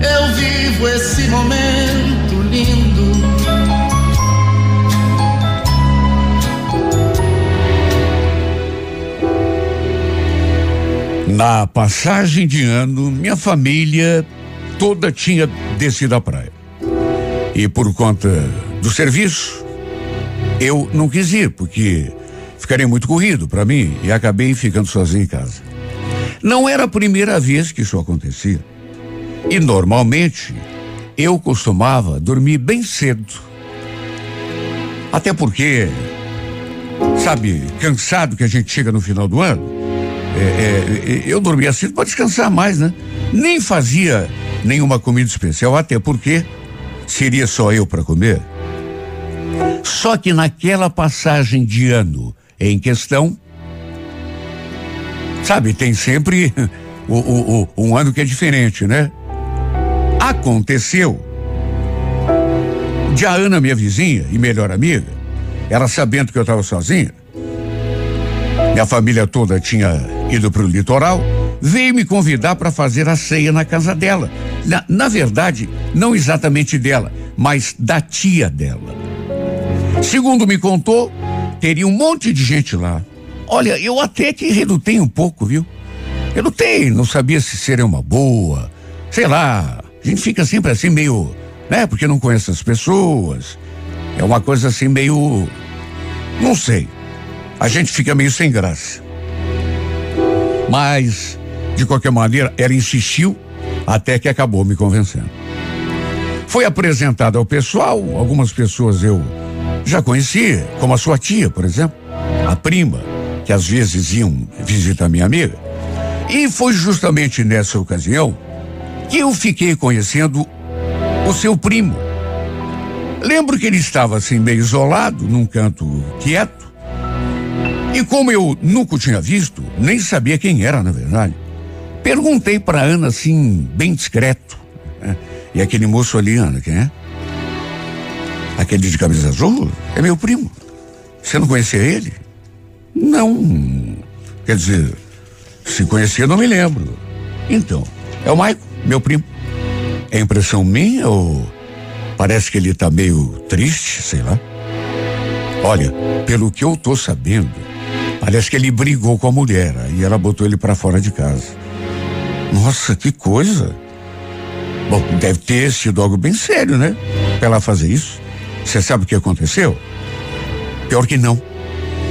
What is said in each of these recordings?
eu vivo esse momento lindo. Na passagem de ano, minha família toda tinha descido à praia. E por conta do serviço, eu não quis ir, porque ficaria muito corrido para mim e acabei ficando sozinho em casa. Não era a primeira vez que isso acontecia. E normalmente eu costumava dormir bem cedo. Até porque, sabe, cansado que a gente chega no final do ano, é, é, eu dormia cedo para descansar mais, né? Nem fazia nenhuma comida especial, até porque seria só eu para comer. Só que naquela passagem de ano em questão, sabe, tem sempre o, o, o, um ano que é diferente, né? Aconteceu de a Ana, minha vizinha e melhor amiga, ela sabendo que eu estava sozinha, minha família toda tinha ido para o litoral, veio me convidar para fazer a ceia na casa dela. Na, na verdade, não exatamente dela, mas da tia dela. Segundo me contou, teria um monte de gente lá. Olha, eu até que relutei um pouco, viu? Relutei, não sabia se seria uma boa. Sei lá, a gente fica sempre assim meio, né? Porque não conhece as pessoas. É uma coisa assim meio. Não sei. A gente fica meio sem graça. Mas, de qualquer maneira, ela insistiu até que acabou me convencendo. Foi apresentada ao pessoal, algumas pessoas eu já conhecia, como a sua tia, por exemplo, a prima, que às vezes iam visitar minha amiga. E foi justamente nessa ocasião eu fiquei conhecendo o seu primo. Lembro que ele estava assim meio isolado, num canto quieto. E como eu nunca o tinha visto, nem sabia quem era, na verdade, perguntei para Ana assim, bem discreto. Né? E aquele moço ali, Ana, quem é? Aquele de camisa azul? É meu primo. Você não conhecia ele? Não. Quer dizer, se conhecia, não me lembro. Então, é o Maico, meu primo. É impressão minha ou parece que ele tá meio triste, sei lá? Olha, pelo que eu tô sabendo, parece que ele brigou com a mulher e ela botou ele para fora de casa. Nossa, que coisa! Bom, deve ter sido algo bem sério, né? Pra ela fazer isso. Você sabe o que aconteceu? Pior que não.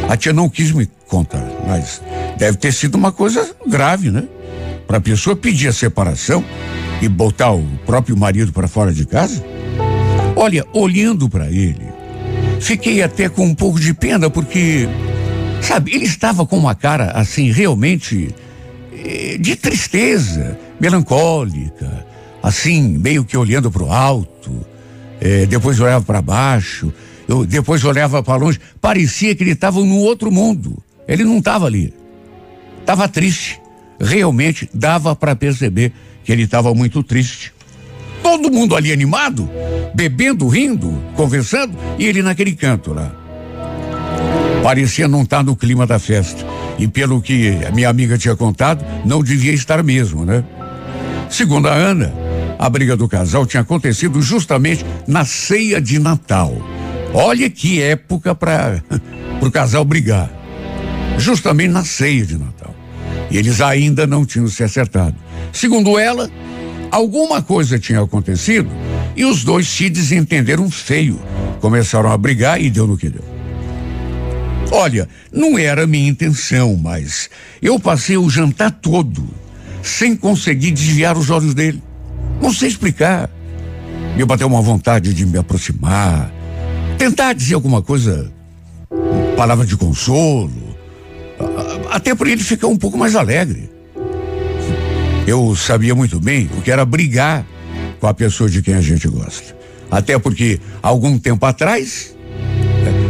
A tia não quis me contar, mas deve ter sido uma coisa grave, né? Para a pessoa pedir a separação e botar o próprio marido para fora de casa. Olha, olhando para ele, fiquei até com um pouco de pena porque, sabe, ele estava com uma cara assim realmente eh, de tristeza, melancólica, assim meio que olhando para o alto. É, depois olhava para baixo, eu depois olhava para longe, parecia que ele estava no outro mundo. Ele não estava ali. Estava triste. Realmente dava para perceber que ele estava muito triste. Todo mundo ali animado, bebendo, rindo, conversando, e ele naquele canto lá. Parecia não estar tá no clima da festa. E pelo que a minha amiga tinha contado, não devia estar mesmo, né? Segundo a Ana, a briga do casal tinha acontecido justamente na ceia de Natal. Olha que época para o casal brigar. Justamente na ceia de Natal. E eles ainda não tinham se acertado. Segundo ela, alguma coisa tinha acontecido e os dois se desentenderam feio. Começaram a brigar e deu no que deu. Olha, não era minha intenção, mas eu passei o jantar todo sem conseguir desviar os olhos dele. Não sei explicar. Me bateu uma vontade de me aproximar, tentar dizer alguma coisa, palavra de consolo, até para ele ficar um pouco mais alegre. Eu sabia muito bem o que era brigar com a pessoa de quem a gente gosta. Até porque, algum tempo atrás,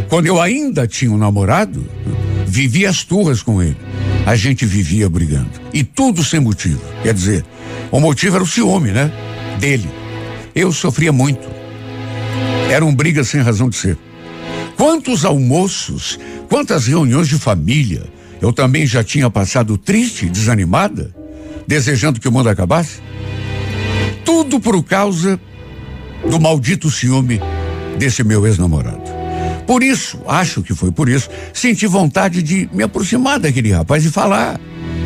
quando eu ainda tinha um namorado, vivia as turras com ele. A gente vivia brigando. E tudo sem motivo. Quer dizer, o motivo era o ciúme, né? Dele. Eu sofria muito. Eram brigas sem razão de ser. Quantos almoços, quantas reuniões de família eu também já tinha passado triste, desanimada, desejando que o mundo acabasse? Tudo por causa do maldito ciúme desse meu ex-namorado. Por isso, acho que foi por isso, senti vontade de me aproximar daquele rapaz e falar: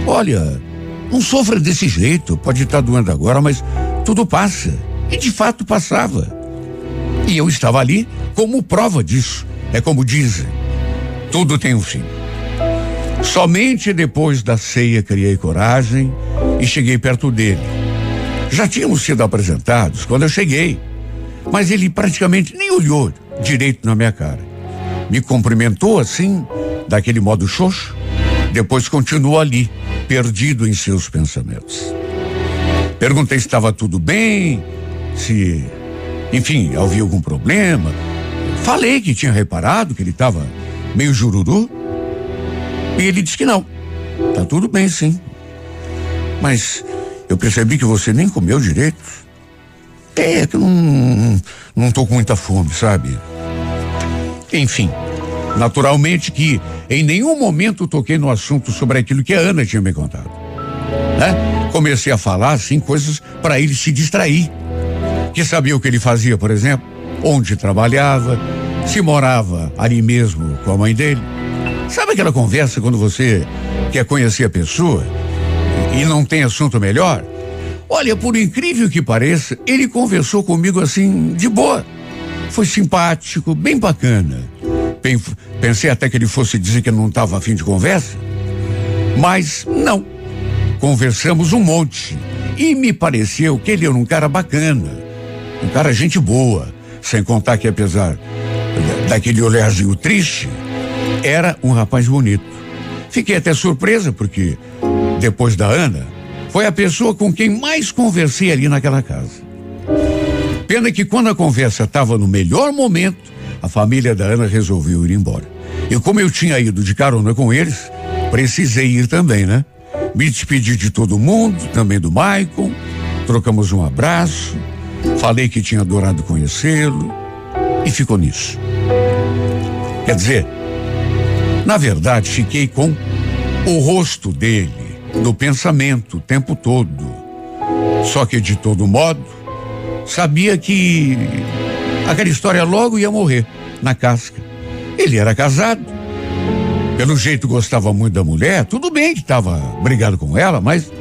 olha, não sofra desse jeito, pode estar doendo agora, mas tudo passa. E de fato passava. E eu estava ali como prova disso. É como dizem: tudo tem um fim. Somente depois da ceia criei coragem e cheguei perto dele. Já tínhamos sido apresentados quando eu cheguei mas ele praticamente nem olhou direito na minha cara. Me cumprimentou assim, daquele modo xoxo, depois continuou ali, perdido em seus pensamentos. Perguntei se estava tudo bem, se, enfim, havia algum problema. Falei que tinha reparado que ele estava meio jururu. E ele disse que não. Tá tudo bem, sim. Mas eu percebi que você nem comeu direito. É, que eu não, não tô com muita fome, sabe? Enfim, naturalmente que em nenhum momento toquei no assunto sobre aquilo que a Ana tinha me contado. Né? Comecei a falar assim coisas para ele se distrair. Que sabia o que ele fazia, por exemplo, onde trabalhava, se morava ali mesmo com a mãe dele. Sabe aquela conversa quando você quer conhecer a pessoa e não tem assunto melhor? Olha, por incrível que pareça, ele conversou comigo assim, de boa. Foi simpático, bem bacana. Pensei até que ele fosse dizer que não estava afim de conversa. Mas não. Conversamos um monte. E me pareceu que ele era um cara bacana. Um cara gente boa. Sem contar que apesar daquele olharzinho triste, era um rapaz bonito. Fiquei até surpresa porque depois da Ana, foi a pessoa com quem mais conversei ali naquela casa. Pena que quando a conversa estava no melhor momento, a família da Ana resolveu ir embora. E como eu tinha ido de carona com eles, precisei ir também, né? Me despedi de todo mundo, também do Maicon, trocamos um abraço, falei que tinha adorado conhecê-lo e ficou nisso. Quer dizer, na verdade, fiquei com o rosto dele no pensamento o tempo todo. Só que de todo modo, sabia que aquela história logo ia morrer na casca. Ele era casado. Pelo jeito gostava muito da mulher, tudo bem que estava brigado com ela, mas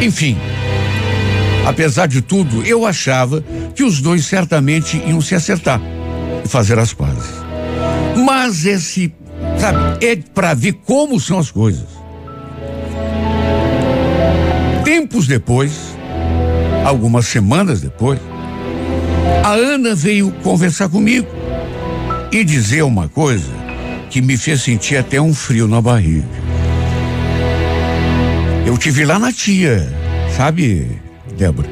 enfim. Apesar de tudo, eu achava que os dois certamente iam se acertar e fazer as pazes. Mas esse, sabe, é para ver como são as coisas. Tempos depois, algumas semanas depois, a Ana veio conversar comigo e dizer uma coisa que me fez sentir até um frio na barriga. Eu tive lá na tia, sabe, Débora?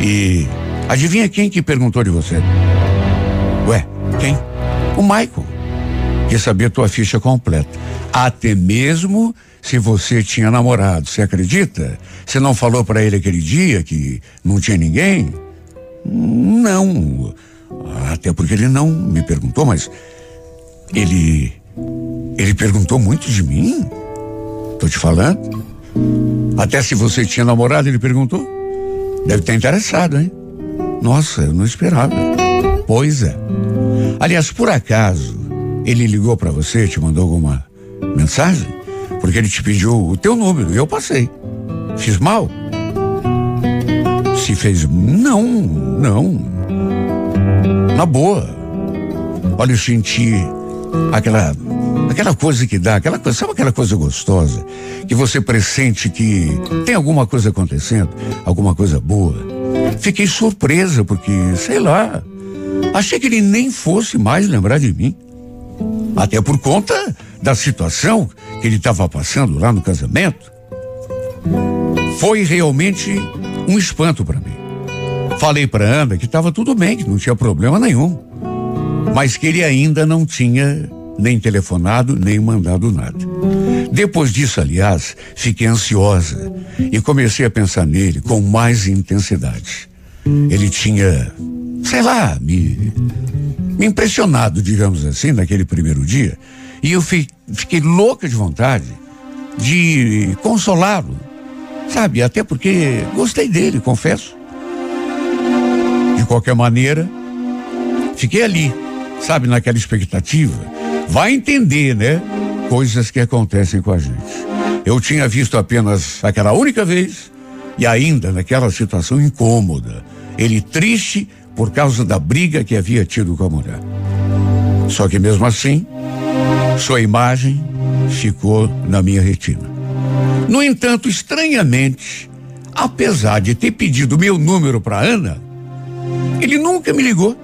E adivinha quem que perguntou de você? Ué, quem? O Michael. Quer saber tua ficha completa. Até mesmo se você tinha namorado. Você acredita? Você não falou para ele aquele dia que não tinha ninguém? Não. Até porque ele não me perguntou, mas ele ele perguntou muito de mim. Tô te falando. Até se você tinha namorado, ele perguntou. Deve estar interessado, hein? Nossa, eu não esperava. Pois é. Aliás, por acaso, ele ligou para você, te mandou alguma mensagem? Porque ele te pediu o teu número e eu passei. Fiz mal? Se fez. Não, não. Na boa. Olha, eu senti aquela. Aquela coisa que dá, aquela coisa, sabe aquela coisa gostosa? Que você pressente que tem alguma coisa acontecendo, alguma coisa boa. Fiquei surpresa, porque, sei lá, achei que ele nem fosse mais lembrar de mim. Até por conta da situação que ele estava passando lá no casamento. Foi realmente um espanto para mim. Falei para Ana que estava tudo bem, que não tinha problema nenhum, mas que ele ainda não tinha nem telefonado, nem mandado nada. Depois disso, aliás, fiquei ansiosa e comecei a pensar nele com mais intensidade. Ele tinha, sei lá, me, impressionado, digamos assim, naquele primeiro dia, e eu fi, fiquei louca de vontade de consolá-lo, sabe? Até porque gostei dele, confesso. De qualquer maneira, fiquei ali, sabe, naquela expectativa. Vai entender, né? Coisas que acontecem com a gente. Eu tinha visto apenas aquela única vez e ainda naquela situação incômoda. Ele triste por causa da briga que havia tido com a mulher. Só que mesmo assim, sua imagem ficou na minha retina. No entanto, estranhamente, apesar de ter pedido meu número para Ana, ele nunca me ligou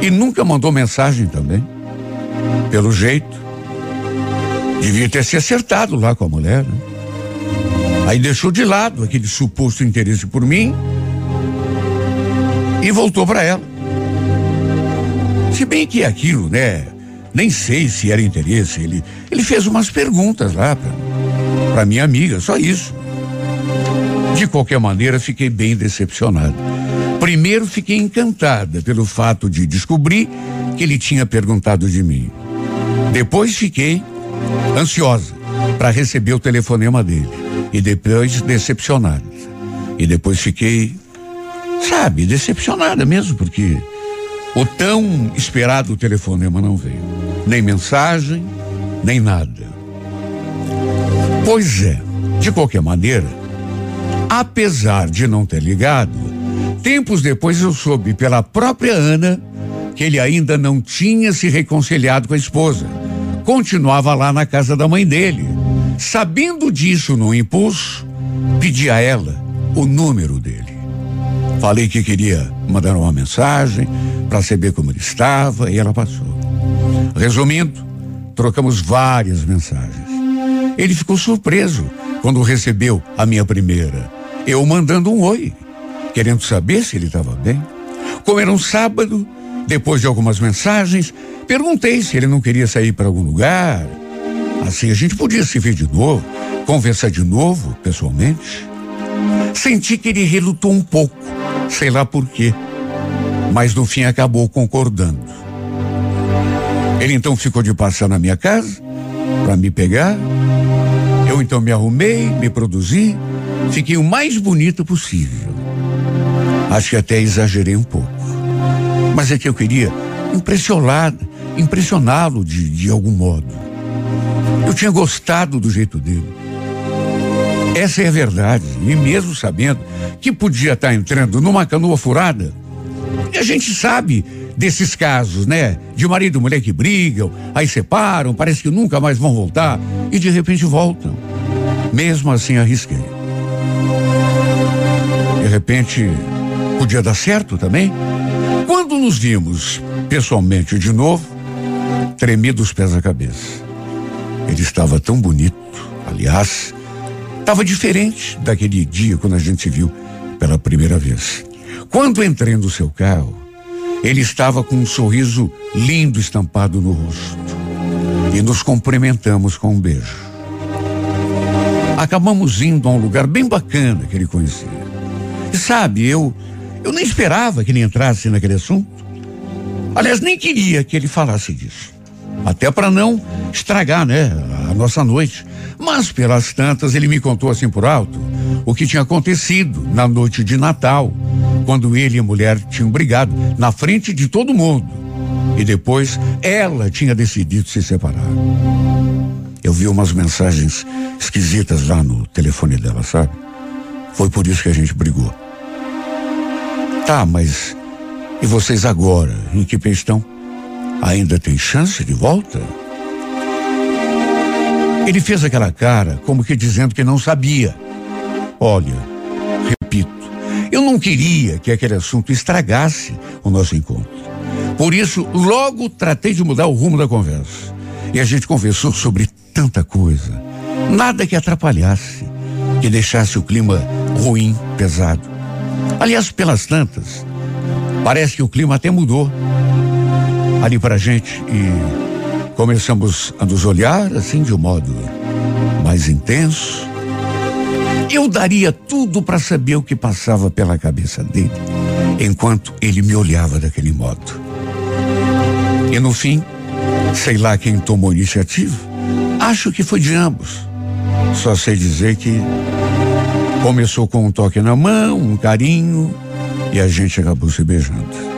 e nunca mandou mensagem também. Pelo jeito, devia ter se acertado lá com a mulher. Né? Aí deixou de lado aquele suposto interesse por mim e voltou para ela. Se bem que aquilo, né? Nem sei se era interesse. Ele, ele fez umas perguntas lá para minha amiga, só isso. De qualquer maneira, fiquei bem decepcionado. Primeiro, fiquei encantada pelo fato de descobrir que ele tinha perguntado de mim. Depois, fiquei ansiosa para receber o telefonema dele. E depois, decepcionada. E depois, fiquei sabe, decepcionada mesmo, porque o tão esperado telefonema não veio. Nem mensagem, nem nada. Pois é, de qualquer maneira, apesar de não ter ligado, tempos depois eu soube pela própria Ana que ele ainda não tinha se reconciliado com a esposa. Continuava lá na casa da mãe dele. Sabendo disso no impulso, pedi a ela o número dele. Falei que queria mandar uma mensagem para saber como ele estava e ela passou. Resumindo, trocamos várias mensagens. Ele ficou surpreso quando recebeu a minha primeira. Eu mandando um oi, querendo saber se ele estava bem. Como era um sábado, depois de algumas mensagens, perguntei se ele não queria sair para algum lugar. Assim a gente podia se ver de novo, conversar de novo, pessoalmente. Senti que ele relutou um pouco sei lá por quê, mas no fim acabou concordando. Ele então ficou de passar na minha casa para me pegar. Eu então me arrumei, me produzi, fiquei o mais bonito possível. Acho que até exagerei um pouco. Mas é que eu queria impressionar, impressioná-lo de, de algum modo. Eu tinha gostado do jeito dele. Essa é a verdade. E mesmo sabendo que podia estar entrando numa canoa furada, e a gente sabe desses casos, né? De marido e mulher que brigam, aí separam, parece que nunca mais vão voltar e de repente voltam. Mesmo assim arrisquei. De repente podia dar certo também. Quando nos vimos pessoalmente de novo, tremi dos pés à cabeça. Ele estava tão bonito, aliás, Estava diferente daquele dia quando a gente se viu pela primeira vez. Quando entrei no seu carro, ele estava com um sorriso lindo estampado no rosto. E nos cumprimentamos com um beijo. Acabamos indo a um lugar bem bacana que ele conhecia. E sabe, eu eu nem esperava que ele entrasse naquele assunto. Aliás, nem queria que ele falasse disso. Até para não estragar, né, a nossa noite. Mas pelas tantas ele me contou assim por alto o que tinha acontecido na noite de Natal, quando ele e a mulher tinham brigado na frente de todo mundo. E depois ela tinha decidido se separar. Eu vi umas mensagens esquisitas lá no telefone dela, sabe? Foi por isso que a gente brigou. Tá, mas e vocês agora? Em que pé estão? Ainda tem chance de volta? Ele fez aquela cara como que dizendo que não sabia. Olha, repito, eu não queria que aquele assunto estragasse o nosso encontro. Por isso, logo tratei de mudar o rumo da conversa. E a gente conversou sobre tanta coisa. Nada que atrapalhasse, que deixasse o clima ruim, pesado. Aliás, pelas tantas, parece que o clima até mudou ali pra gente e começamos a nos olhar assim de um modo mais intenso. Eu daria tudo para saber o que passava pela cabeça dele enquanto ele me olhava daquele modo. E no fim, sei lá quem tomou iniciativa, acho que foi de ambos. Só sei dizer que começou com um toque na mão, um carinho, e a gente acabou se beijando.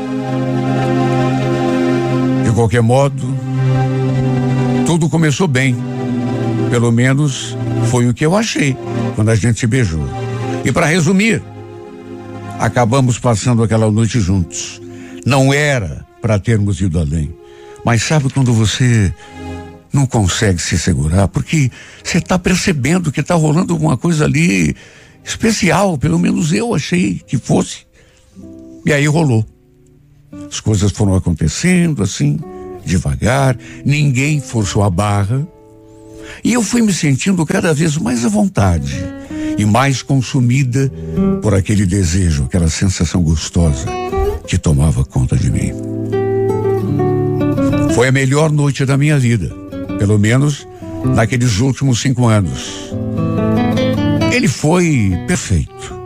Qualquer modo, tudo começou bem. Pelo menos foi o que eu achei quando a gente se beijou. E para resumir, acabamos passando aquela noite juntos. Não era para termos ido além. Mas sabe quando você não consegue se segurar, porque você está percebendo que está rolando alguma coisa ali especial, pelo menos eu achei que fosse. E aí rolou. As coisas foram acontecendo assim, devagar, ninguém forçou a barra. E eu fui me sentindo cada vez mais à vontade e mais consumida por aquele desejo, aquela sensação gostosa que tomava conta de mim. Foi a melhor noite da minha vida, pelo menos naqueles últimos cinco anos. Ele foi perfeito.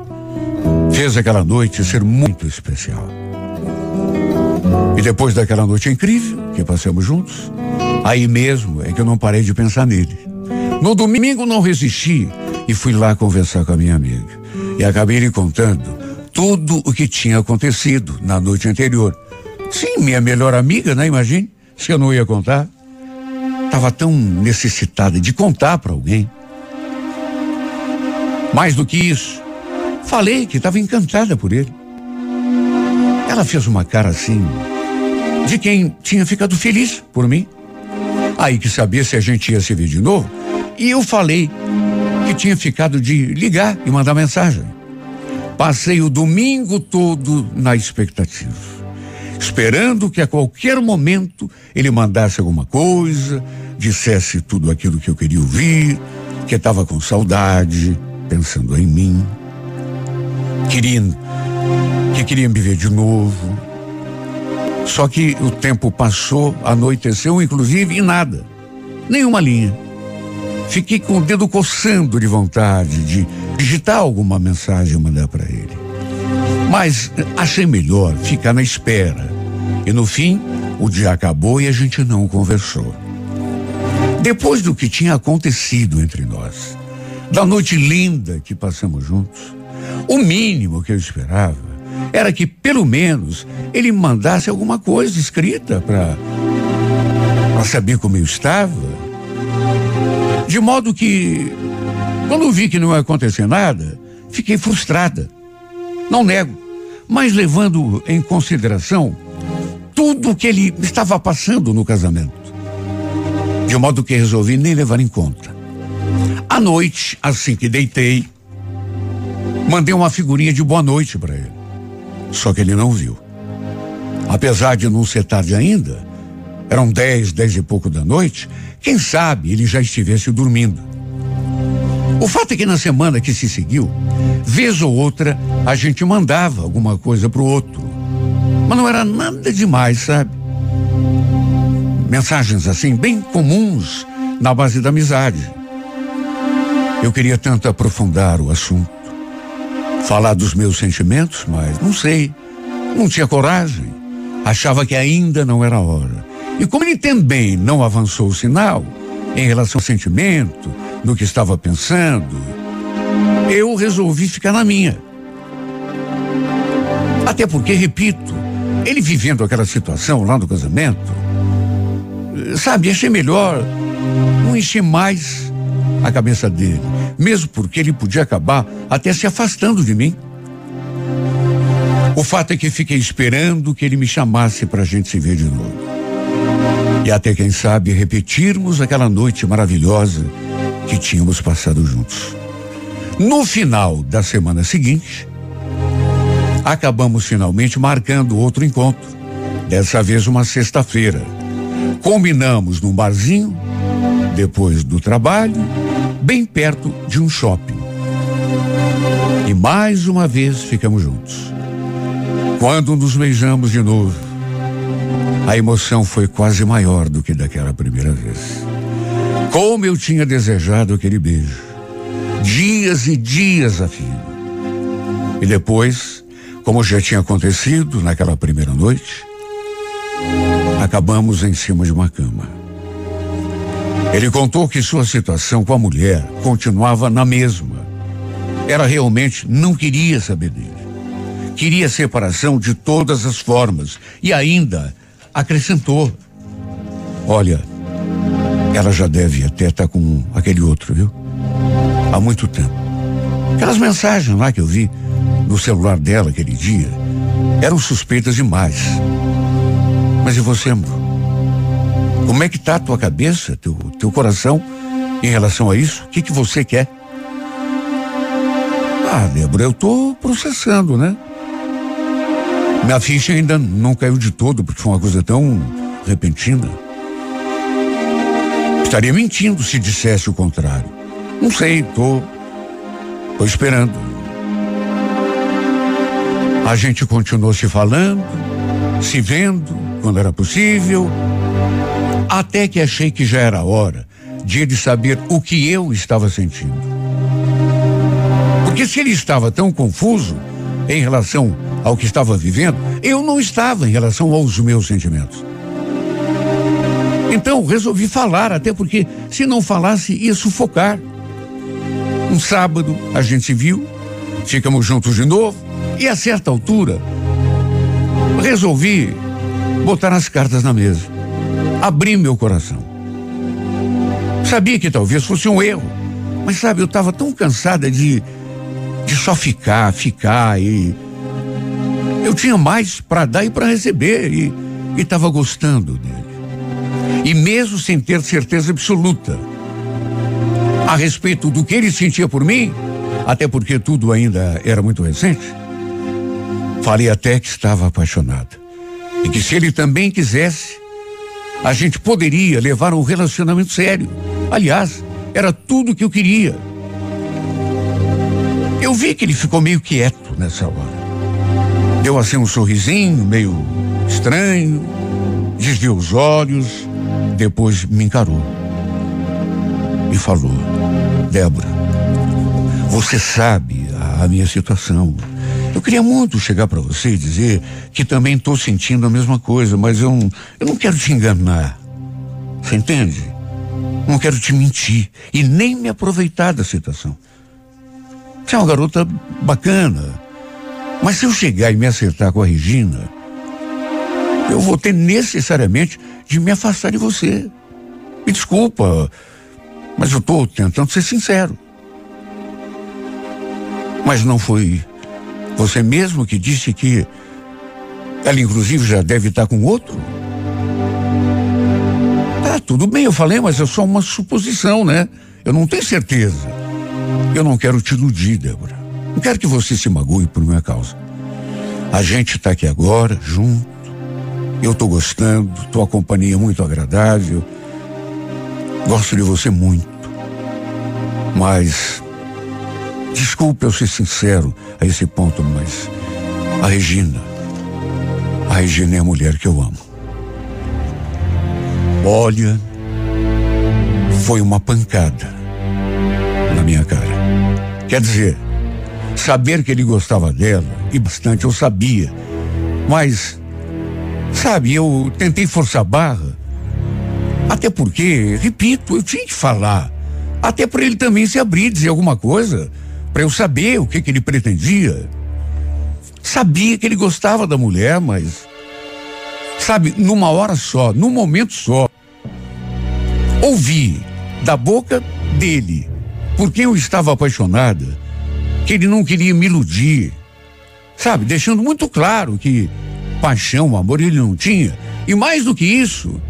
Fez aquela noite ser muito especial. E depois daquela noite incrível que passamos juntos, aí mesmo é que eu não parei de pensar nele. No domingo não resisti e fui lá conversar com a minha amiga. E acabei lhe contando tudo o que tinha acontecido na noite anterior. Sim, minha melhor amiga, né? Imagine, se eu não ia contar. Estava tão necessitada de contar para alguém. Mais do que isso, falei que estava encantada por ele. Ela fez uma cara assim, de quem tinha ficado feliz por mim. Aí que sabia se a gente ia se ver de novo. E eu falei que tinha ficado de ligar e mandar mensagem. Passei o domingo todo na expectativa, esperando que a qualquer momento ele mandasse alguma coisa, dissesse tudo aquilo que eu queria ouvir, que estava com saudade, pensando em mim, querendo, que queria me ver de novo. Só que o tempo passou, anoiteceu, inclusive, e nada, nenhuma linha. Fiquei com o dedo coçando de vontade de digitar alguma mensagem e mandar para ele. Mas achei melhor ficar na espera. E no fim, o dia acabou e a gente não conversou. Depois do que tinha acontecido entre nós, da noite linda que passamos juntos, o mínimo que eu esperava era que, pelo menos, ele mandasse alguma coisa escrita para saber como eu estava de modo que, quando vi que não ia acontecer nada, fiquei frustrada. Não nego, mas levando em consideração tudo o que ele estava passando no casamento. De modo que resolvi nem levar em conta. À noite, assim que deitei, mandei uma figurinha de boa noite para ele. Só que ele não viu. Apesar de não ser tarde ainda, eram dez, dez e pouco da noite, quem sabe ele já estivesse dormindo. O fato é que na semana que se seguiu, vez ou outra, a gente mandava alguma coisa pro outro. Mas não era nada demais, sabe? Mensagens assim, bem comuns na base da amizade. Eu queria tanto aprofundar o assunto, falar dos meus sentimentos, mas não sei, não tinha coragem. Achava que ainda não era hora. E como ele também não avançou o sinal em relação ao sentimento, no que estava pensando, eu resolvi ficar na minha. Até porque, repito, ele vivendo aquela situação lá no casamento, sabe, achei melhor não encher mais a cabeça dele, mesmo porque ele podia acabar até se afastando de mim. O fato é que fiquei esperando que ele me chamasse para a gente se ver de novo. E até, quem sabe, repetirmos aquela noite maravilhosa que tínhamos passado juntos. No final da semana seguinte, acabamos finalmente marcando outro encontro. Dessa vez, uma sexta-feira. Combinamos num barzinho, depois do trabalho, bem perto de um shopping. E mais uma vez ficamos juntos. Quando nos beijamos de novo, a emoção foi quase maior do que daquela primeira vez. Como eu tinha desejado aquele beijo. Dias e dias a fio. E depois, como já tinha acontecido naquela primeira noite, acabamos em cima de uma cama. Ele contou que sua situação com a mulher continuava na mesma. Ela realmente não queria saber dele. Queria separação de todas as formas e ainda acrescentou: Olha, ela já deve até estar tá com aquele outro, viu? Há muito tempo. Aquelas mensagens lá que eu vi no celular dela aquele dia eram suspeitas demais. Mas e você, amor? Como é que tá a tua cabeça, teu, teu coração em relação a isso? O que que você quer? Ah, Débora, eu tô processando, né? Minha ficha ainda não caiu de todo, porque foi uma coisa tão repentina. Estaria mentindo se dissesse o contrário. Não sei, tô, tô esperando. A gente continuou se falando, se vendo quando era possível, até que achei que já era hora de ele saber o que eu estava sentindo. Porque se ele estava tão confuso em relação ao que estava vivendo, eu não estava em relação aos meus sentimentos. Então resolvi falar, até porque se não falasse ia sufocar. Um sábado a gente se viu, ficamos juntos de novo e a certa altura resolvi botar as cartas na mesa, abrir meu coração. Sabia que talvez fosse um erro, mas sabe, eu estava tão cansada de, de só ficar, ficar e eu tinha mais para dar e para receber e estava gostando dele. E mesmo sem ter certeza absoluta a respeito do que ele sentia por mim, até porque tudo ainda era muito recente, falei até que estava apaixonada. E que se ele também quisesse, a gente poderia levar um relacionamento sério. Aliás, era tudo que eu queria. Eu vi que ele ficou meio quieto nessa hora. Deu assim um sorrisinho meio estranho, desviou os olhos depois me encarou e falou: Débora, você sabe a, a minha situação. Eu queria muito chegar para você e dizer que também estou sentindo a mesma coisa, mas eu, eu não quero te enganar. Você entende? Não quero te mentir e nem me aproveitar da situação. Você é uma garota bacana, mas se eu chegar e me acertar com a Regina, eu vou ter necessariamente de me afastar de você. Me desculpa, mas eu estou tentando ser sincero. Mas não foi você mesmo que disse que ela, inclusive, já deve estar com outro? Tá, tudo bem, eu falei, mas é só uma suposição, né? Eu não tenho certeza. Eu não quero te iludir, Débora. Não quero que você se magoe por minha causa. A gente está aqui agora, junto eu estou gostando, tua companhia é muito agradável. Gosto de você muito. Mas, desculpe eu ser sincero a esse ponto, mas a Regina, a Regina é a mulher que eu amo. Olha, foi uma pancada na minha cara. Quer dizer, saber que ele gostava dela, e bastante eu sabia, mas Sabe, eu tentei forçar barra. Até porque, repito, eu tinha que falar. Até para ele também se abrir, dizer alguma coisa, para eu saber o que, que ele pretendia. Sabia que ele gostava da mulher, mas. Sabe, numa hora só, num momento só. Ouvi da boca dele, por quem eu estava apaixonada, que ele não queria me iludir. Sabe, deixando muito claro que paixão, amor ele não tinha. E mais do que isso,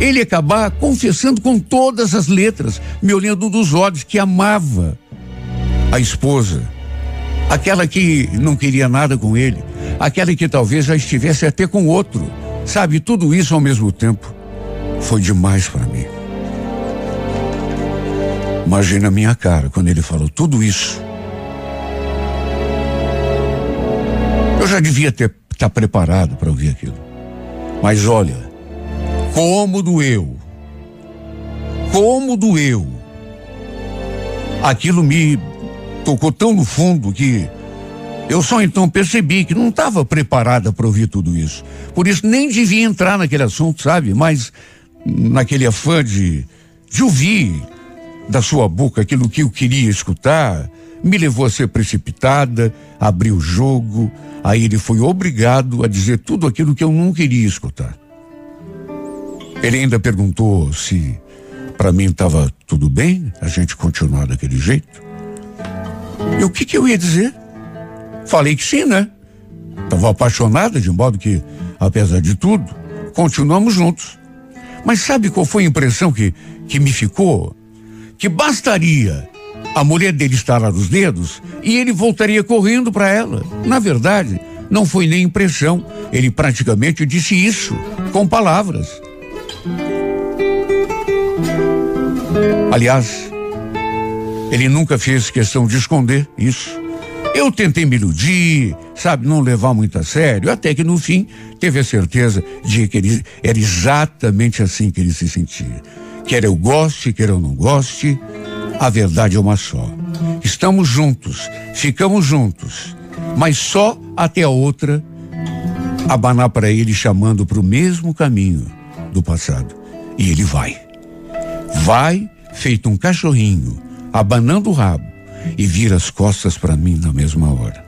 ele acabar confessando com todas as letras, me olhando dos olhos, que amava a esposa, aquela que não queria nada com ele, aquela que talvez já estivesse até com outro. Sabe, tudo isso ao mesmo tempo foi demais para mim. Imagina a minha cara quando ele falou tudo isso. já devia estar tá preparado para ouvir aquilo. Mas olha, como doeu. Como doeu. Aquilo me tocou tão no fundo que eu só então percebi que não estava preparada para ouvir tudo isso. Por isso nem devia entrar naquele assunto, sabe? Mas naquele afã de, de ouvir da sua boca aquilo que eu queria escutar, me levou a ser precipitada, abrir o jogo, aí ele foi obrigado a dizer tudo aquilo que eu não queria escutar. Ele ainda perguntou se para mim estava tudo bem, a gente continuar daquele jeito. E o que que eu ia dizer? Falei que sim, né? Estava apaixonada, de modo que, apesar de tudo, continuamos juntos. Mas sabe qual foi a impressão que, que me ficou? Que bastaria a mulher dele estalar os dedos e ele voltaria correndo para ela. Na verdade, não foi nem impressão. Ele praticamente disse isso, com palavras. Aliás, ele nunca fez questão de esconder isso. Eu tentei me iludir, sabe, não levar muito a sério, até que no fim teve a certeza de que ele era exatamente assim que ele se sentia. Quer eu goste, quer eu não goste, a verdade é uma só. Estamos juntos, ficamos juntos, mas só até a outra abanar para ele chamando para o mesmo caminho do passado. E ele vai. Vai feito um cachorrinho, abanando o rabo e vira as costas para mim na mesma hora.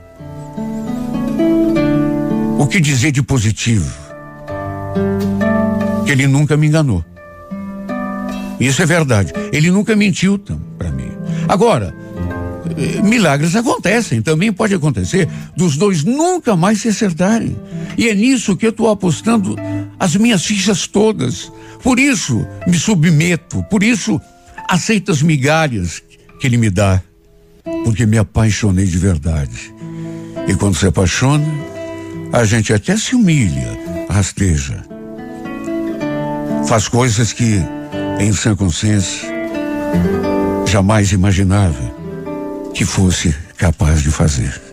O que dizer de positivo? Que ele nunca me enganou. Isso é verdade. Ele nunca mentiu para mim. Agora, eh, milagres acontecem, também pode acontecer dos dois nunca mais se acertarem. E é nisso que eu estou apostando as minhas fichas todas. Por isso me submeto, por isso aceito as migalhas que ele me dá, porque me apaixonei de verdade. E quando se apaixona, a gente até se humilha, rasteja. Faz coisas que em sã consciência, jamais imaginava que fosse capaz de fazer.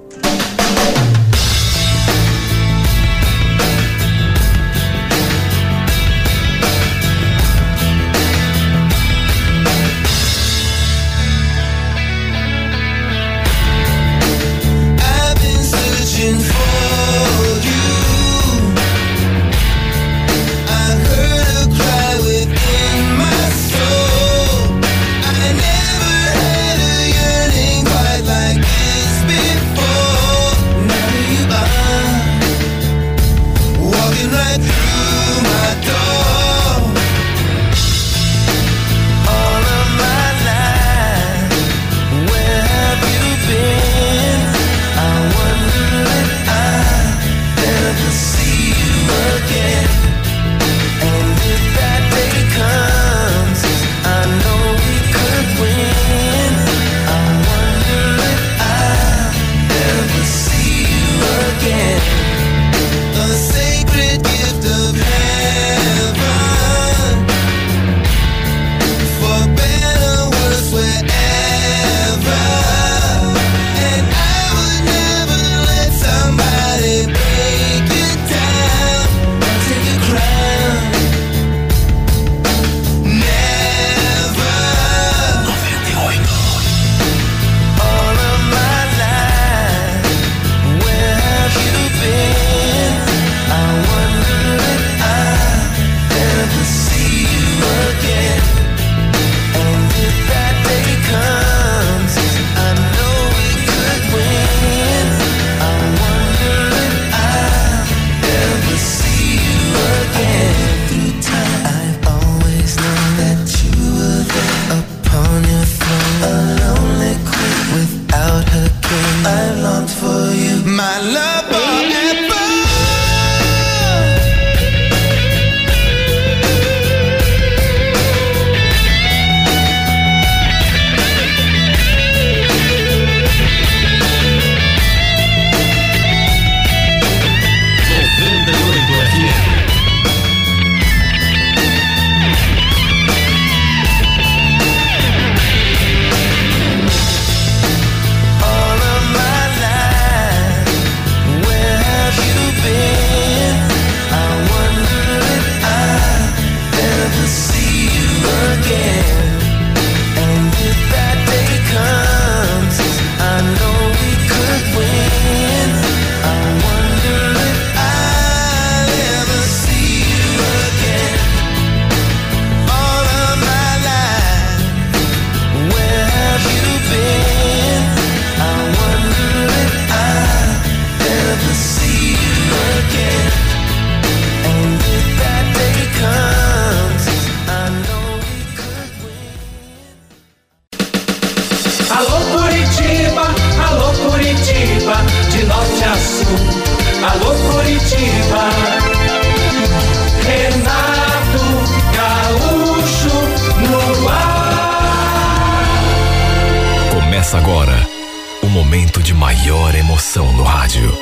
Maior emoção no rádio.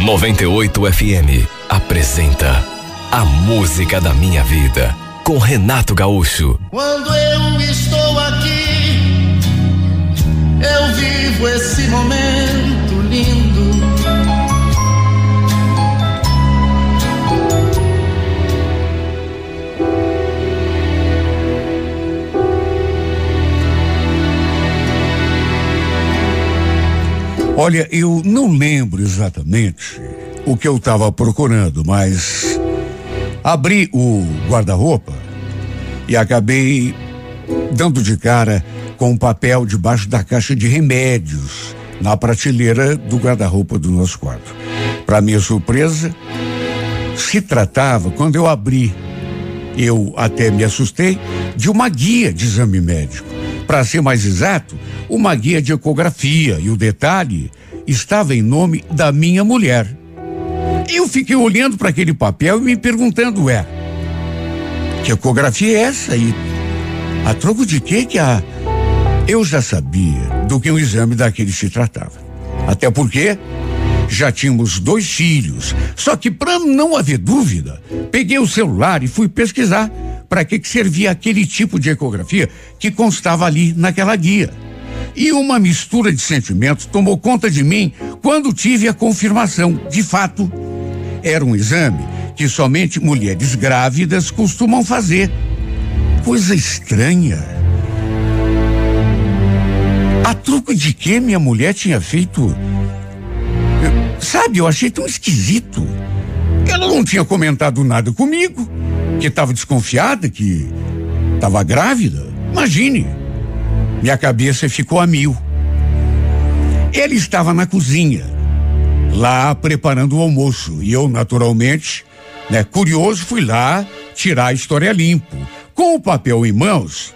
98 FM apresenta A Música da Minha Vida com Renato Gaúcho. Quando eu estou aqui, eu vivo esse momento lindo. Olha, eu não lembro exatamente o que eu estava procurando, mas abri o guarda-roupa e acabei dando de cara com um papel debaixo da caixa de remédios na prateleira do guarda-roupa do nosso quarto. Para minha surpresa, se tratava, quando eu abri, eu até me assustei, de uma guia de exame médico. Para ser mais exato, uma guia de ecografia e o detalhe estava em nome da minha mulher. Eu fiquei olhando para aquele papel e me perguntando, é, que ecografia é essa e a troco de quê que a eu já sabia do que um exame daquele se tratava. Até porque já tínhamos dois filhos. Só que para não haver dúvida, peguei o celular e fui pesquisar para que, que servia aquele tipo de ecografia que constava ali naquela guia. E uma mistura de sentimentos tomou conta de mim quando tive a confirmação. De fato, era um exame que somente mulheres grávidas costumam fazer. Coisa estranha. A truco de que minha mulher tinha feito. Sabe, eu achei tão esquisito. Ela não tinha comentado nada comigo, que estava desconfiada, que estava grávida. Imagine. Minha cabeça ficou a mil. Ele estava na cozinha, lá preparando o almoço, e eu, naturalmente, né, curioso, fui lá tirar a história limpo. Com o papel em mãos,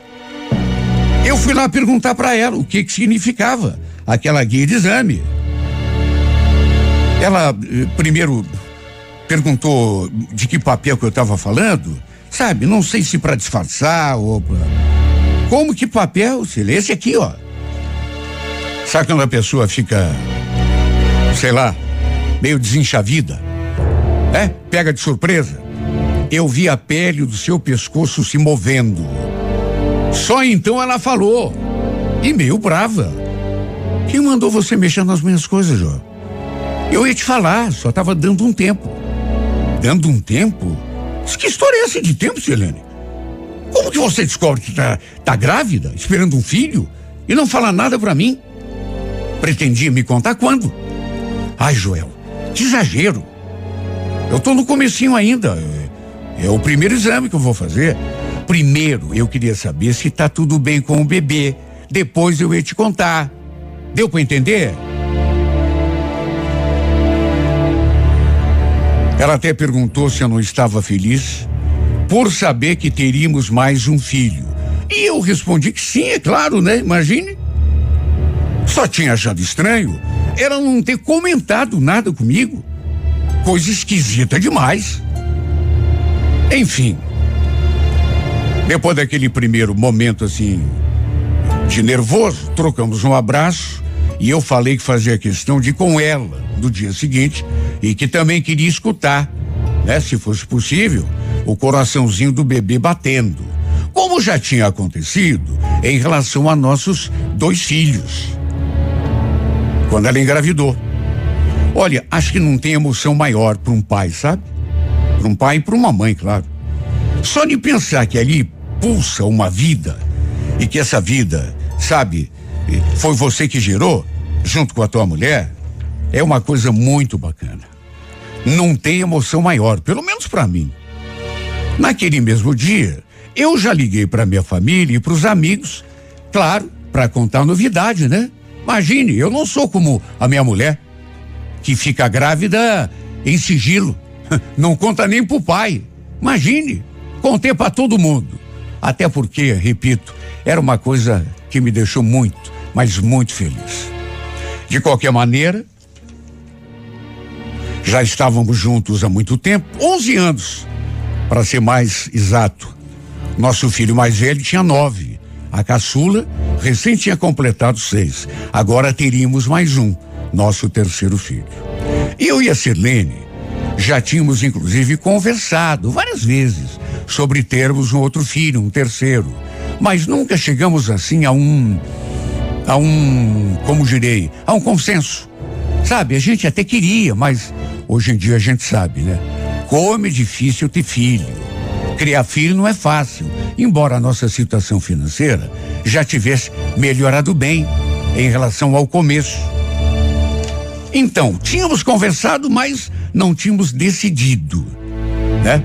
eu fui lá perguntar para ela o que que significava aquela guia de exame. Ela eh, primeiro perguntou de que papel que eu estava falando, sabe? Não sei se para disfarçar ou pra... como que papel? Se esse aqui, ó. Sabe quando a pessoa fica, sei lá, meio desenchavida, né? Pega de surpresa. Eu vi a pele do seu pescoço se movendo. Só então ela falou. E meio brava. Quem mandou você mexer nas minhas coisas, Jó? Eu ia te falar, só estava dando um tempo. Dando um tempo? Que história é essa de tempo, Selene? Como que você descobre que tá, tá grávida, esperando um filho, e não fala nada para mim? Pretendia me contar quando? Ai, Joel, que exagero. Eu tô no comecinho ainda. É, é o primeiro exame que eu vou fazer. Primeiro, eu queria saber se tá tudo bem com o bebê. Depois eu ia te contar. Deu para entender? Ela até perguntou se eu não estava feliz por saber que teríamos mais um filho. E eu respondi que sim, é claro, né? Imagine. Só tinha achado estranho ela não ter comentado nada comigo. Coisa esquisita demais. Enfim. Depois daquele primeiro momento assim de nervoso, trocamos um abraço e eu falei que fazia questão de ir com ela no dia seguinte e que também queria escutar, né, se fosse possível, o coraçãozinho do bebê batendo, como já tinha acontecido em relação a nossos dois filhos. Quando ela engravidou. Olha, acho que não tem emoção maior para um pai, sabe? Para um pai e para uma mãe, claro. Só de pensar que ali pulsa uma vida e que essa vida, sabe, foi você que gerou, junto com a tua mulher, é uma coisa muito bacana. Não tem emoção maior, pelo menos para mim. Naquele mesmo dia, eu já liguei para minha família e para os amigos, claro, para contar novidade, né? Imagine, eu não sou como a minha mulher, que fica grávida em sigilo. Não conta nem pro pai. Imagine, contei para todo mundo. Até porque, repito, era uma coisa que me deixou muito, mas muito feliz. De qualquer maneira, Já estávamos juntos há muito tempo 11 anos, para ser mais exato. Nosso filho mais velho tinha nove. A caçula recém tinha completado seis. Agora teríamos mais um, nosso terceiro filho. Eu e a Sirlene já tínhamos inclusive conversado várias vezes sobre termos um outro filho, um terceiro, mas nunca chegamos assim a um a um, como direi, a um consenso. Sabe, a gente até queria, mas hoje em dia a gente sabe, né? Como é difícil ter filho. Criar filho não é fácil, embora a nossa situação financeira já tivesse melhorado bem em relação ao começo. Então, tínhamos conversado, mas não tínhamos decidido, né?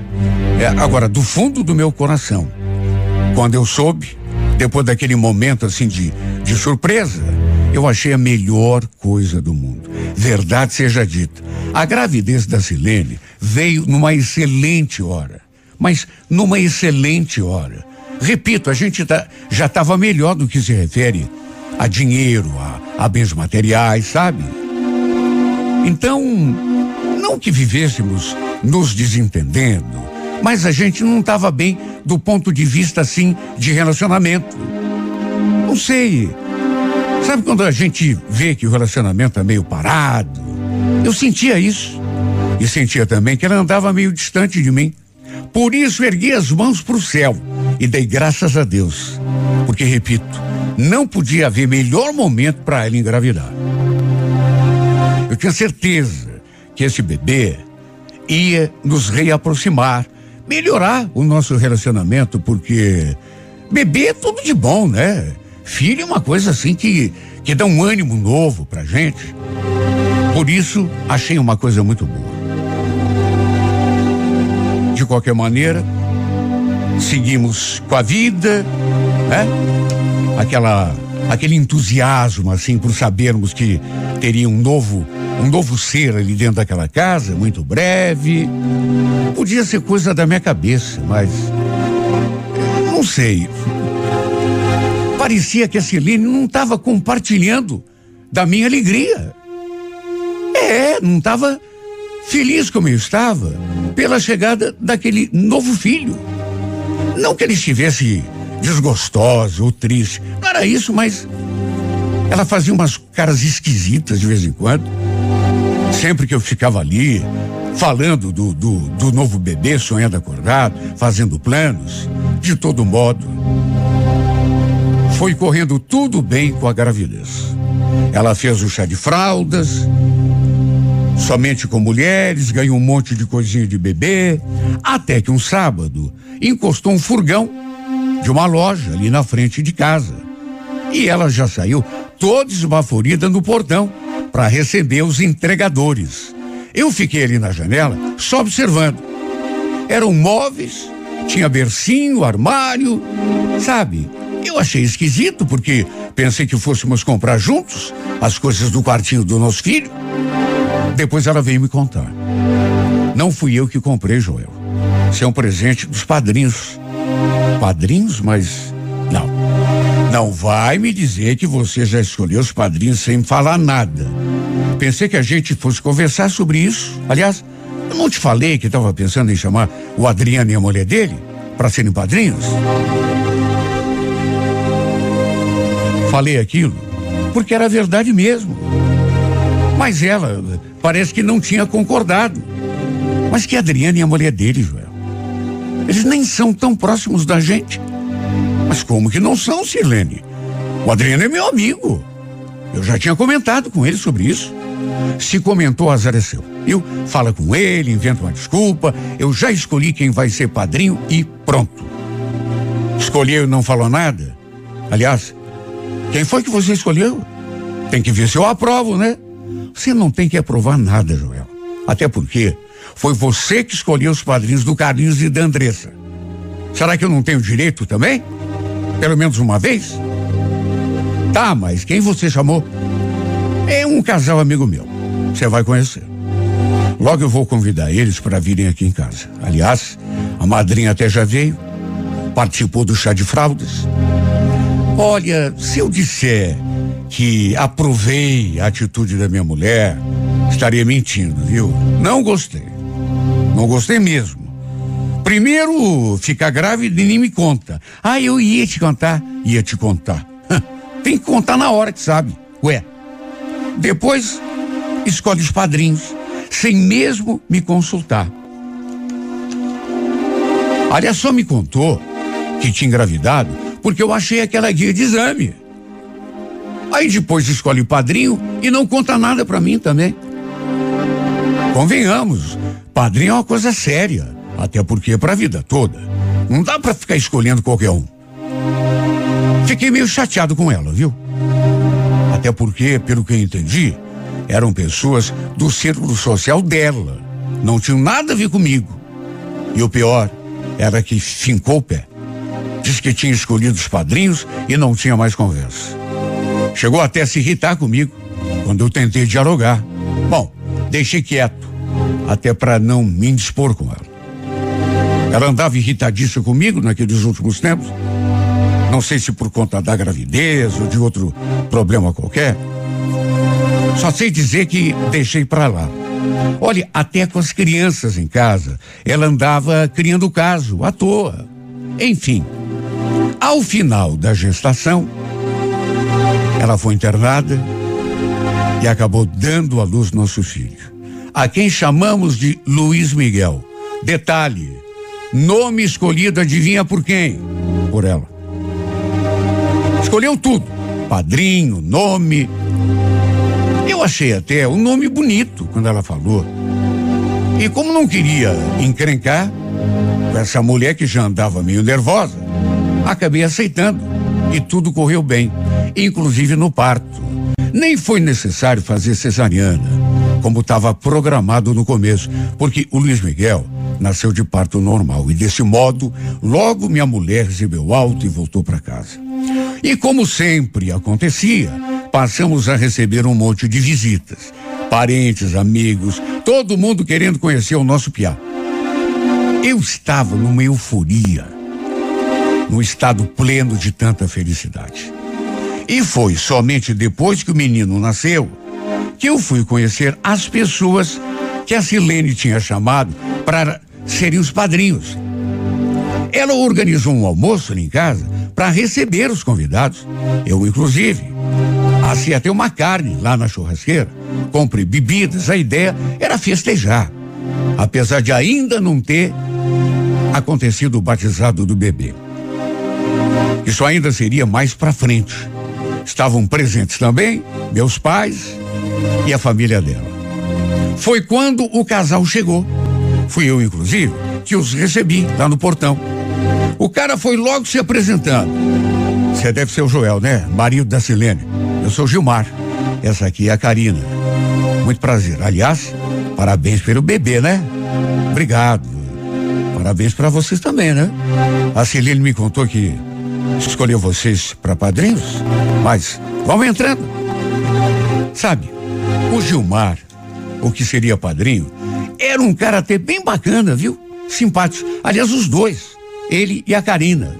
É, agora, do fundo do meu coração, quando eu soube, depois daquele momento assim de, de surpresa, eu achei a melhor coisa do mundo. Verdade seja dita, a gravidez da Silene veio numa excelente hora, mas numa excelente hora. Repito, a gente tá, já estava melhor do que se refere a dinheiro, a, a bens materiais, sabe? Então, não que vivêssemos nos desentendendo, mas a gente não estava bem do ponto de vista assim de relacionamento. Não sei. Sabe quando a gente vê que o relacionamento é meio parado? Eu sentia isso. E sentia também que ela andava meio distante de mim. Por isso ergui as mãos para o céu e dei graças a Deus. Porque, repito, não podia haver melhor momento para ela engravidar. Eu tinha certeza que esse bebê ia nos reaproximar, melhorar o nosso relacionamento, porque bebê é tudo de bom, né? Filho é uma coisa assim que, que dá um ânimo novo pra gente. Por isso, achei uma coisa muito boa. De qualquer maneira, seguimos com a vida, né? Aquela aquele entusiasmo assim por sabermos que teria um novo um novo ser ali dentro daquela casa, muito breve. Podia ser coisa da minha cabeça, mas não sei. Parecia que a Celene não estava compartilhando da minha alegria. É, não estava feliz como eu estava pela chegada daquele novo filho. Não que ele estivesse desgostoso ou triste, não era isso, mas ela fazia umas caras esquisitas de vez em quando. Sempre que eu ficava ali, falando do, do, do novo bebê, sonhando acordado, fazendo planos, de todo modo, foi correndo tudo bem com a gravidez. Ela fez o chá de fraldas, somente com mulheres, ganhou um monte de coisinha de bebê, até que um sábado encostou um furgão de uma loja ali na frente de casa. E ela já saiu toda esbaforida no portão para receber os entregadores. Eu fiquei ali na janela só observando. Eram móveis, tinha bercinho, armário, sabe? Eu achei esquisito porque pensei que fôssemos comprar juntos as coisas do quartinho do nosso filho. Depois ela veio me contar. Não fui eu que comprei, Joel. Isso é um presente dos padrinhos. Padrinhos, mas não. Não vai me dizer que você já escolheu os padrinhos sem falar nada. Pensei que a gente fosse conversar sobre isso. Aliás, eu não te falei que estava pensando em chamar o Adriano e a mulher dele para serem padrinhos? Falei aquilo porque era verdade mesmo. Mas ela parece que não tinha concordado. Mas que Adriano e a mulher dele, Joel, eles nem são tão próximos da gente. Mas como que não são, Silene? O Adriano é meu amigo. Eu já tinha comentado com ele sobre isso. Se comentou, azar é seu. Eu fala com ele, inventa uma desculpa. Eu já escolhi quem vai ser padrinho e pronto. Escolheu e não falou nada? Aliás, quem foi que você escolheu? Tem que ver se eu aprovo, né? Você não tem que aprovar nada, Joel. Até porque foi você que escolheu os padrinhos do Carlinhos e da Andressa. Será que eu não tenho direito também? Pelo menos uma vez? Tá, mas quem você chamou? É um casal amigo meu. Você vai conhecer. Logo eu vou convidar eles para virem aqui em casa. Aliás, a madrinha até já veio, participou do chá de fraldas. Olha, se eu disser que aprovei a atitude da minha mulher, estaria mentindo, viu? Não gostei. Não gostei mesmo. Primeiro, fica grávida e nem me conta. Ah, eu ia te contar. Ia te contar. Tem que contar na hora que sabe. Ué. Depois, escolhe os padrinhos, sem mesmo me consultar. Aliás, só me contou que tinha engravidado porque eu achei aquela guia de exame. Aí depois escolhe o padrinho e não conta nada para mim também. Convenhamos, padrinho é uma coisa séria, até porque é para a vida toda. Não dá para ficar escolhendo qualquer um. Fiquei meio chateado com ela, viu? Até porque, pelo que eu entendi, eram pessoas do círculo social dela. Não tinham nada a ver comigo. E o pior era que fincou o pé. Diz que tinha escolhido os padrinhos e não tinha mais conversa. Chegou até a se irritar comigo quando eu tentei dialogar. Bom, deixei quieto, até para não me indispor com ela. Ela andava irritadiça comigo naqueles últimos tempos. Não sei se por conta da gravidez ou de outro problema qualquer. Só sei dizer que deixei para lá. Olha, até com as crianças em casa, ela andava criando caso, à toa. Enfim, ao final da gestação, ela foi internada e acabou dando à luz nosso filho, a quem chamamos de Luiz Miguel. Detalhe: nome escolhido, adivinha por quem? Por ela. Escolheu tudo: padrinho, nome, eu achei até um nome bonito quando ela falou. E como não queria encrencar com essa mulher que já andava meio nervosa, acabei aceitando. E tudo correu bem, inclusive no parto. Nem foi necessário fazer cesariana, como estava programado no começo, porque o Luiz Miguel nasceu de parto normal e desse modo, logo minha mulher recebeu alto e voltou para casa. E como sempre acontecia, passamos a receber um monte de visitas. Parentes, amigos, todo mundo querendo conhecer o nosso piá. Eu estava numa euforia, num estado pleno de tanta felicidade. E foi somente depois que o menino nasceu que eu fui conhecer as pessoas que a Silene tinha chamado para serem os padrinhos. Ela organizou um almoço ali em casa para receber os convidados. Eu, inclusive, assei até uma carne lá na churrasqueira. Comprei bebidas. A ideia era festejar. Apesar de ainda não ter acontecido o batizado do bebê. Isso ainda seria mais para frente. Estavam presentes também meus pais e a família dela. Foi quando o casal chegou. Fui eu, inclusive, que os recebi lá no portão. O cara foi logo se apresentando. Você deve ser o Joel, né? Marido da Silene. Eu sou Gilmar. Essa aqui é a Karina. Muito prazer. Aliás, parabéns pelo bebê, né? Obrigado. Parabéns para vocês também, né? A Silene me contou que escolheu vocês para padrinhos, mas vão entrando. Sabe, o Gilmar, o que seria padrinho, era um cara até bem bacana, viu? Simpático. Aliás, os dois ele e a Karina.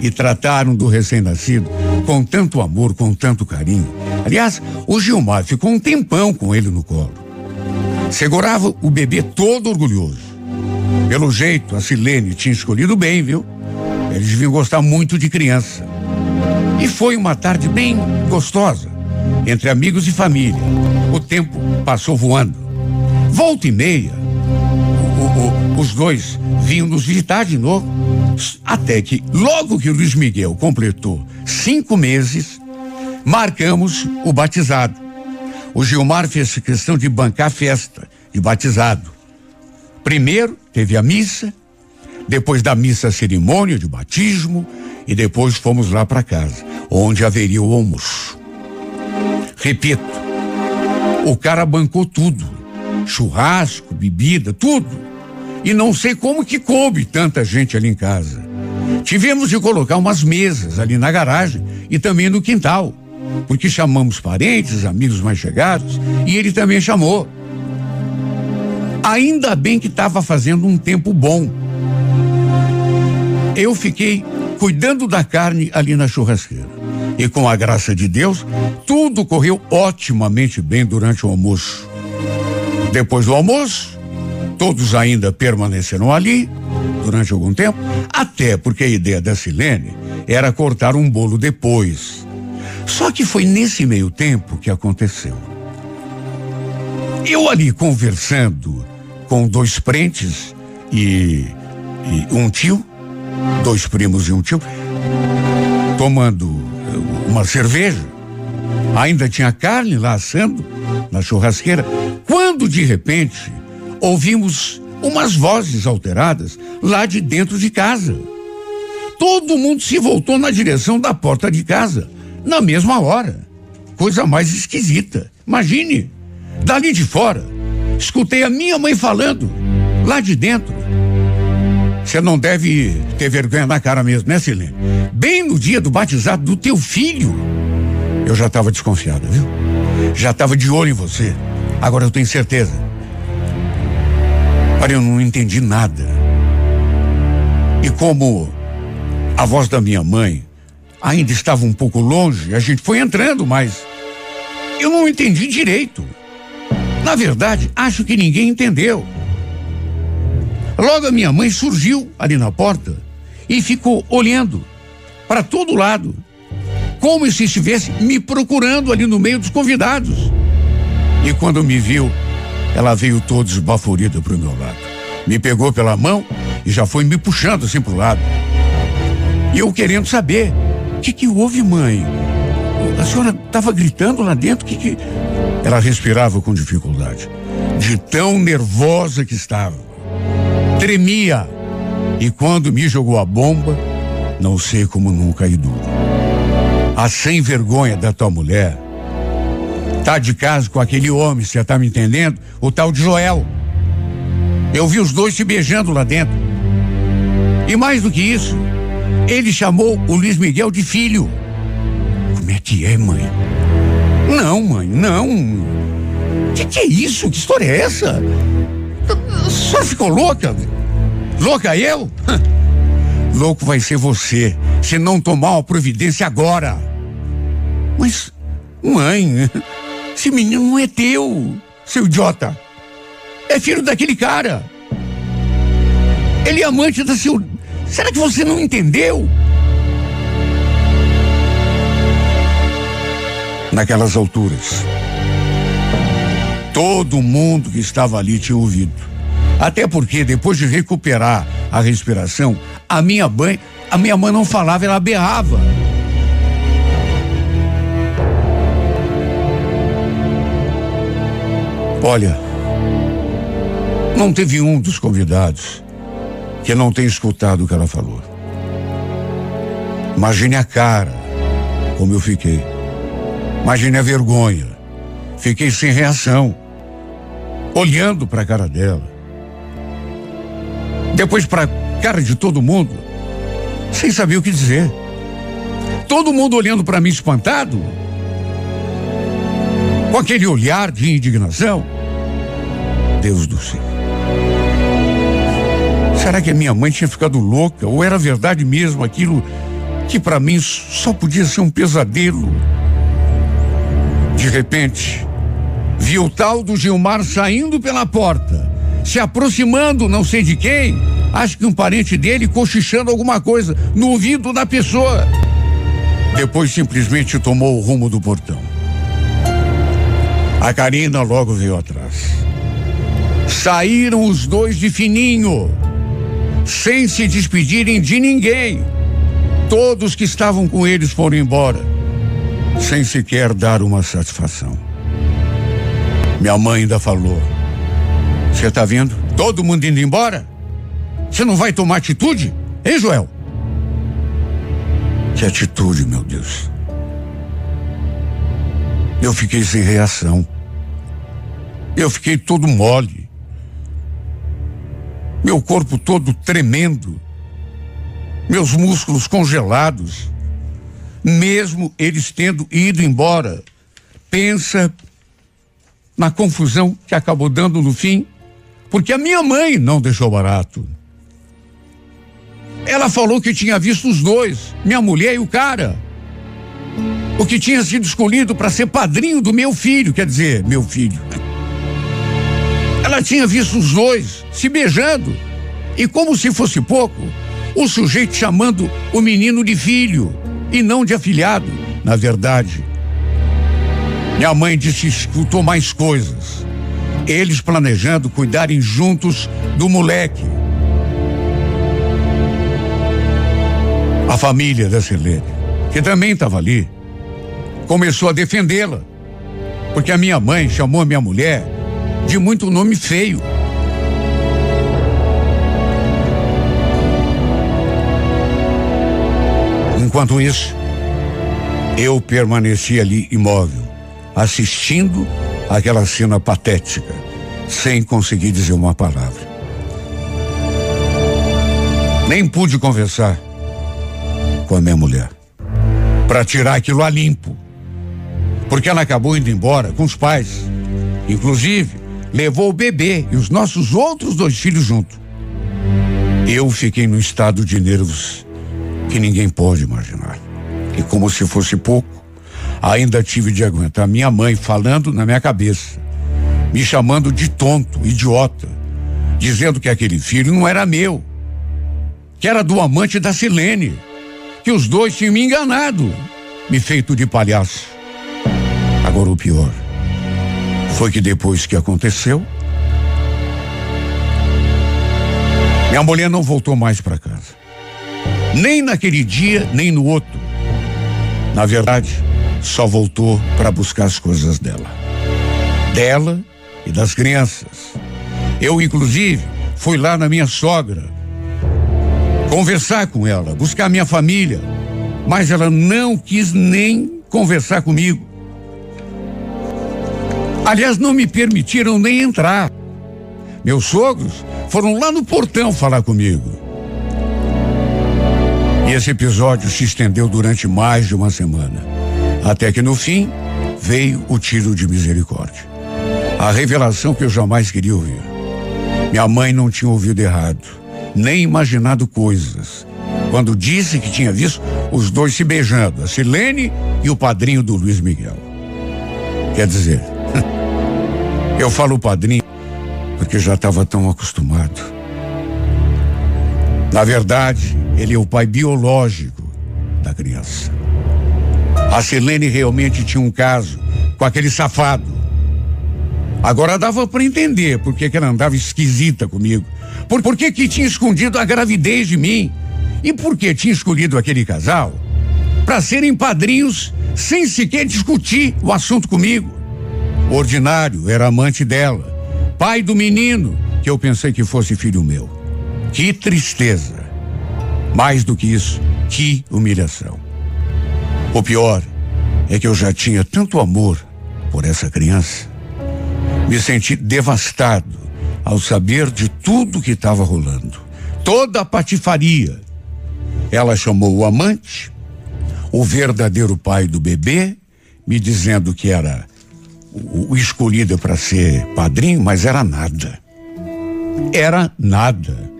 E trataram do recém-nascido com tanto amor, com tanto carinho. Aliás, o Gilmar ficou um tempão com ele no colo. Segurava o bebê todo orgulhoso. Pelo jeito, a Silene tinha escolhido bem, viu? Eles deviam gostar muito de criança. E foi uma tarde bem gostosa, entre amigos e família. O tempo passou voando. Volta e meia, o, o, os dois vinham nos visitar de novo. Até que, logo que o Luiz Miguel completou cinco meses, marcamos o batizado. O Gilmar fez questão de bancar a festa de batizado. Primeiro teve a missa, depois da missa a cerimônia de batismo e depois fomos lá para casa, onde haveria o almoço. Repito, o cara bancou tudo: churrasco, bebida, tudo. E não sei como que coube tanta gente ali em casa. Tivemos de colocar umas mesas ali na garagem e também no quintal, porque chamamos parentes, amigos mais chegados e ele também chamou. Ainda bem que estava fazendo um tempo bom. Eu fiquei cuidando da carne ali na churrasqueira. E com a graça de Deus, tudo correu otimamente bem durante o almoço. Depois do almoço, todos ainda permaneceram ali durante algum tempo, até porque a ideia da Silene era cortar um bolo depois. Só que foi nesse meio tempo que aconteceu. Eu ali conversando com dois prentes e, e um tio, dois primos e um tio, tomando uma cerveja. Ainda tinha carne lá assando na churrasqueira, quando de repente ouvimos umas vozes alteradas lá de dentro de casa. Todo mundo se voltou na direção da porta de casa, na mesma hora. Coisa mais esquisita. Imagine, dali de fora, escutei a minha mãe falando, lá de dentro. Você não deve ter vergonha na cara mesmo, né, Silene? Bem no dia do batizado do teu filho. Eu já estava desconfiada, viu? Já estava de olho em você. Agora eu tenho certeza. Olha, eu não entendi nada. E como a voz da minha mãe ainda estava um pouco longe, a gente foi entrando, mas eu não entendi direito. Na verdade, acho que ninguém entendeu. Logo a minha mãe surgiu ali na porta e ficou olhando para todo lado, como se estivesse me procurando ali no meio dos convidados. E quando me viu, ela veio toda esbaforida para o meu lado. Me pegou pela mão e já foi me puxando assim para o lado. E eu querendo saber, o que que houve, mãe? A senhora estava gritando lá dentro, que que... Ela respirava com dificuldade, de tão nervosa que estava. Tremia. E quando me jogou a bomba, não sei como não caí duro. A sem vergonha da tua mulher tá de casa com aquele homem, você tá me entendendo? O tal de Joel. Eu vi os dois se beijando lá dentro. E mais do que isso, ele chamou o Luiz Miguel de filho. Como é que é, mãe? Não, mãe, não. Que que é isso? Que história é essa? Senhora ficou louca? Louca eu? Louco vai ser você, se não tomar uma providência agora. Mas, mãe, esse menino não é teu, seu idiota. É filho daquele cara. Ele é amante da seu. Será que você não entendeu? Naquelas alturas, todo mundo que estava ali tinha ouvido. Até porque depois de recuperar a respiração, a minha mãe, a minha mãe não falava, ela berrava. Olha, não teve um dos convidados que não tenha escutado o que ela falou. Imagine a cara, como eu fiquei. Imagine a vergonha. Fiquei sem reação, olhando para a cara dela. Depois para cara de todo mundo, sem saber o que dizer. Todo mundo olhando para mim espantado, com aquele olhar de indignação. Deus do céu. Será que a minha mãe tinha ficado louca ou era verdade mesmo aquilo que para mim só podia ser um pesadelo? De repente, vi o tal do Gilmar saindo pela porta, se aproximando, não sei de quem, acho que um parente dele cochichando alguma coisa no ouvido da pessoa. Depois simplesmente tomou o rumo do portão. A Karina logo veio atrás. Saíram os dois de fininho, sem se despedirem de ninguém. Todos que estavam com eles foram embora, sem sequer dar uma satisfação. Minha mãe ainda falou: Você está vendo? Todo mundo indo embora? Você não vai tomar atitude? Hein, Joel? Que atitude, meu Deus. Eu fiquei sem reação. Eu fiquei todo mole. Meu corpo todo tremendo. Meus músculos congelados. Mesmo eles tendo ido embora. Pensa na confusão que acabou dando no fim, porque a minha mãe não deixou barato. Ela falou que tinha visto os dois, minha mulher e o cara. O que tinha sido escolhido para ser padrinho do meu filho, quer dizer, meu filho. Ela tinha visto os dois se beijando e, como se fosse pouco, o sujeito chamando o menino de filho e não de afilhado. Na verdade, minha mãe disse escutou mais coisas. Eles planejando cuidarem juntos do moleque. A família da Selene, que também estava ali, começou a defendê-la. Porque a minha mãe chamou a minha mulher de muito nome feio. Enquanto isso, eu permaneci ali imóvel, assistindo aquela cena patética, sem conseguir dizer uma palavra. Nem pude conversar com a minha mulher para tirar aquilo a limpo. Porque ela acabou indo embora com os pais. Inclusive, levou o bebê e os nossos outros dois filhos junto. Eu fiquei num estado de nervos que ninguém pode imaginar. E como se fosse pouco, ainda tive de aguentar minha mãe falando na minha cabeça, me chamando de tonto, idiota, dizendo que aquele filho não era meu, que era do amante da Silene, que os dois tinham me enganado, me feito de palhaço. Agora o pior foi que depois que aconteceu, minha mulher não voltou mais para casa. Nem naquele dia, nem no outro. Na verdade, só voltou para buscar as coisas dela. Dela e das crianças. Eu, inclusive, fui lá na minha sogra conversar com ela, buscar minha família, mas ela não quis nem conversar comigo. Aliás, não me permitiram nem entrar. Meus sogros foram lá no portão falar comigo. E esse episódio se estendeu durante mais de uma semana. Até que no fim veio o tiro de misericórdia. A revelação que eu jamais queria ouvir. Minha mãe não tinha ouvido errado, nem imaginado coisas. Quando disse que tinha visto os dois se beijando, a Silene e o padrinho do Luiz Miguel. Quer dizer, eu falo padrinho porque já estava tão acostumado. Na verdade, ele é o pai biológico da criança. A Silene realmente tinha um caso com aquele safado. Agora dava para entender por que, ela andava esquisita comigo. Por, por que, que tinha escondido a gravidez de mim. E por que tinha escolhido aquele casal para serem padrinhos sem sequer discutir o assunto comigo. O ordinário era amante dela, pai do menino, que eu pensei que fosse filho meu. Que tristeza. Mais do que isso, que humilhação. O pior é que eu já tinha tanto amor por essa criança. Me senti devastado ao saber de tudo que estava rolando. Toda a patifaria. Ela chamou o amante, o verdadeiro pai do bebê, me dizendo que era o, escolhido para ser padrinho, mas era nada. Era nada.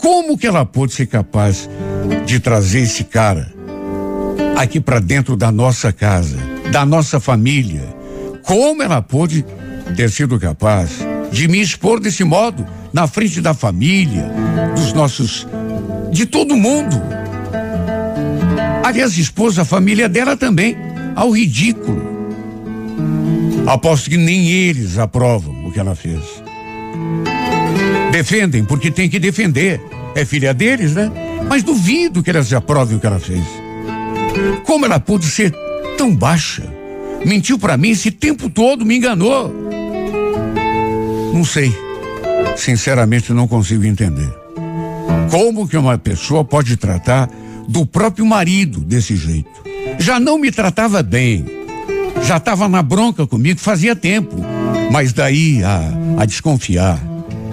Como que ela pôde ser capaz de trazer esse cara aqui para dentro da nossa casa, da nossa família? Como ela pôde ter sido capaz de me expor desse modo na frente da família, dos nossos, de todo mundo? Aliás, expôs a família dela também ao ridículo. Aposto que nem eles aprovam o que ela fez. Defendem porque tem que defender. É filha deles, né? Mas duvido que elas aprovem o que ela fez. Como ela pôde ser tão baixa? Mentiu para mim esse tempo todo, me enganou. Não sei. Sinceramente, não consigo entender. Como que uma pessoa pode tratar do próprio marido desse jeito? Já não me tratava bem. Já estava na bronca comigo fazia tempo. Mas daí a, a desconfiar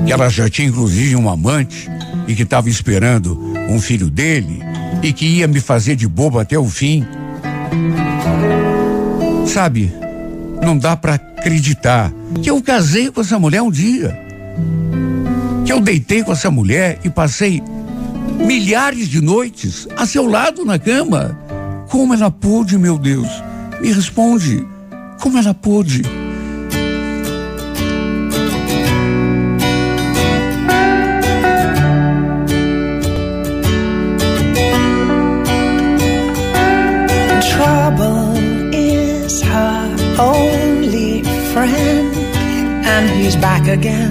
que ela já tinha inclusive um amante e que estava esperando um filho dele e que ia me fazer de bobo até o fim. Sabe, não dá para acreditar que eu casei com essa mulher um dia. Que eu deitei com essa mulher e passei milhares de noites a seu lado na cama. Como ela pôde, meu Deus? Me responde. Como ela pôde? again.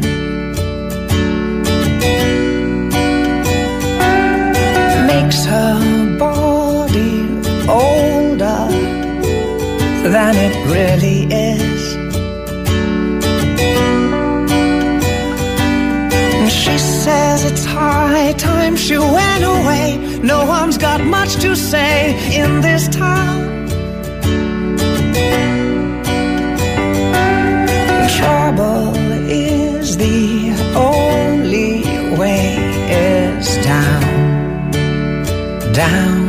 Down,